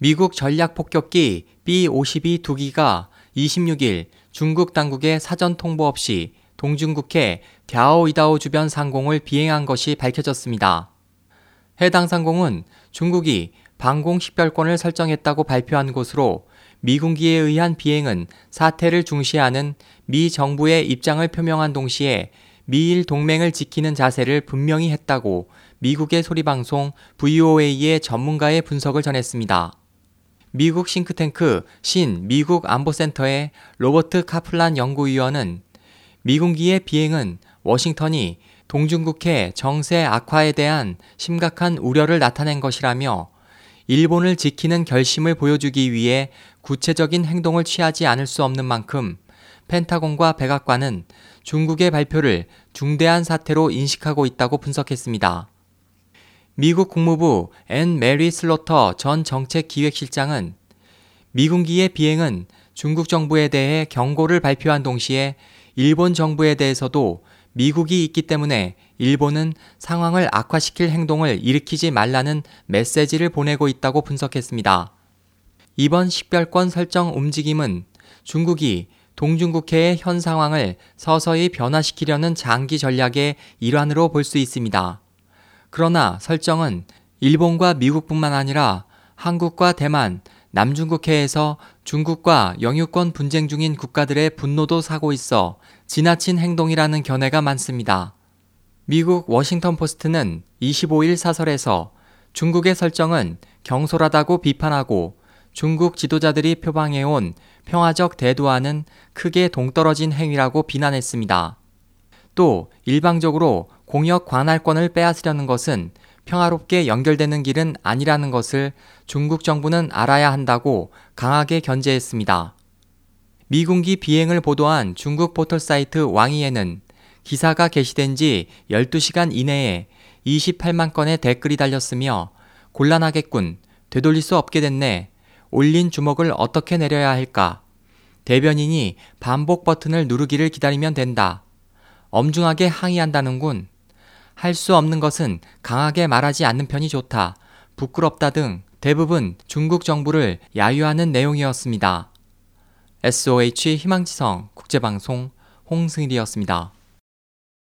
미국 전략 폭격기 B-52 두 기가 26일 중국 당국의 사전 통보 없이 동중국해 갸오이다오 주변 상공을 비행한 것이 밝혀졌습니다. 해당 상공은 중국이 방공 식별권을 설정했다고 발표한 곳으로 미군기에 의한 비행은 사태를 중시하는 미 정부의 입장을 표명한 동시에 미일 동맹을 지키는 자세를 분명히 했다고 미국의 소리방송 VOA의 전문가의 분석을 전했습니다. 미국 싱크탱크 신 미국 안보센터의 로버트 카플란 연구위원은 미군기의 비행은 워싱턴이 동중국해 정세 악화에 대한 심각한 우려를 나타낸 것이라며 일본을 지키는 결심을 보여주기 위해 구체적인 행동을 취하지 않을 수 없는 만큼 펜타곤과 백악관은 중국의 발표를 중대한 사태로 인식하고 있다고 분석했습니다. 미국 국무부 앤 메리 슬로터 전 정책기획실장은 미군기의 비행은 중국 정부에 대해 경고를 발표한 동시에 일본 정부에 대해서도 미국이 있기 때문에 일본은 상황을 악화시킬 행동을 일으키지 말라는 메시지를 보내고 있다고 분석했습니다. 이번 식별권 설정 움직임은 중국이 동중국해의 현 상황을 서서히 변화시키려는 장기 전략의 일환으로 볼 수 있습니다. 그러나 설정은 일본과 미국뿐만 아니라 한국과 대만, 남중국해에서 중국과 영유권 분쟁 중인 국가들의 분노도 사고 있어 지나친 행동이라는 견해가 많습니다. 미국 워싱턴 포스트는 25일 사설에서 중국의 설정은 경솔하다고 비판하고 중국 지도자들이 표방해온 평화적 대두와는 크게 동떨어진 행위라고 비난했습니다. 또 일방적으로 공역 관할권을 빼앗으려는 것은 평화롭게 연결되는 길은 아니라는 것을 중국 정부는 알아야 한다고 강하게 견제했습니다. 미군기 비행을 보도한 중국 포털 사이트 왕이에는 기사가 게시된 지 12시간 이내에 28만 건의 댓글이 달렸으며 곤란하겠군. 되돌릴 수 없게 됐네. 올린 주먹을 어떻게 내려야 할까? 대변인이 반복 버튼을 누르기를 기다리면 된다. 엄중하게 항의한다는군. 할 수 없는 것은 강하게 말하지 않는 편이 좋다. 부끄럽다 등 대부분 중국 정부를 야유하는 내용이었습니다. SOH 희망지성 국제방송 홍승일이었습니다.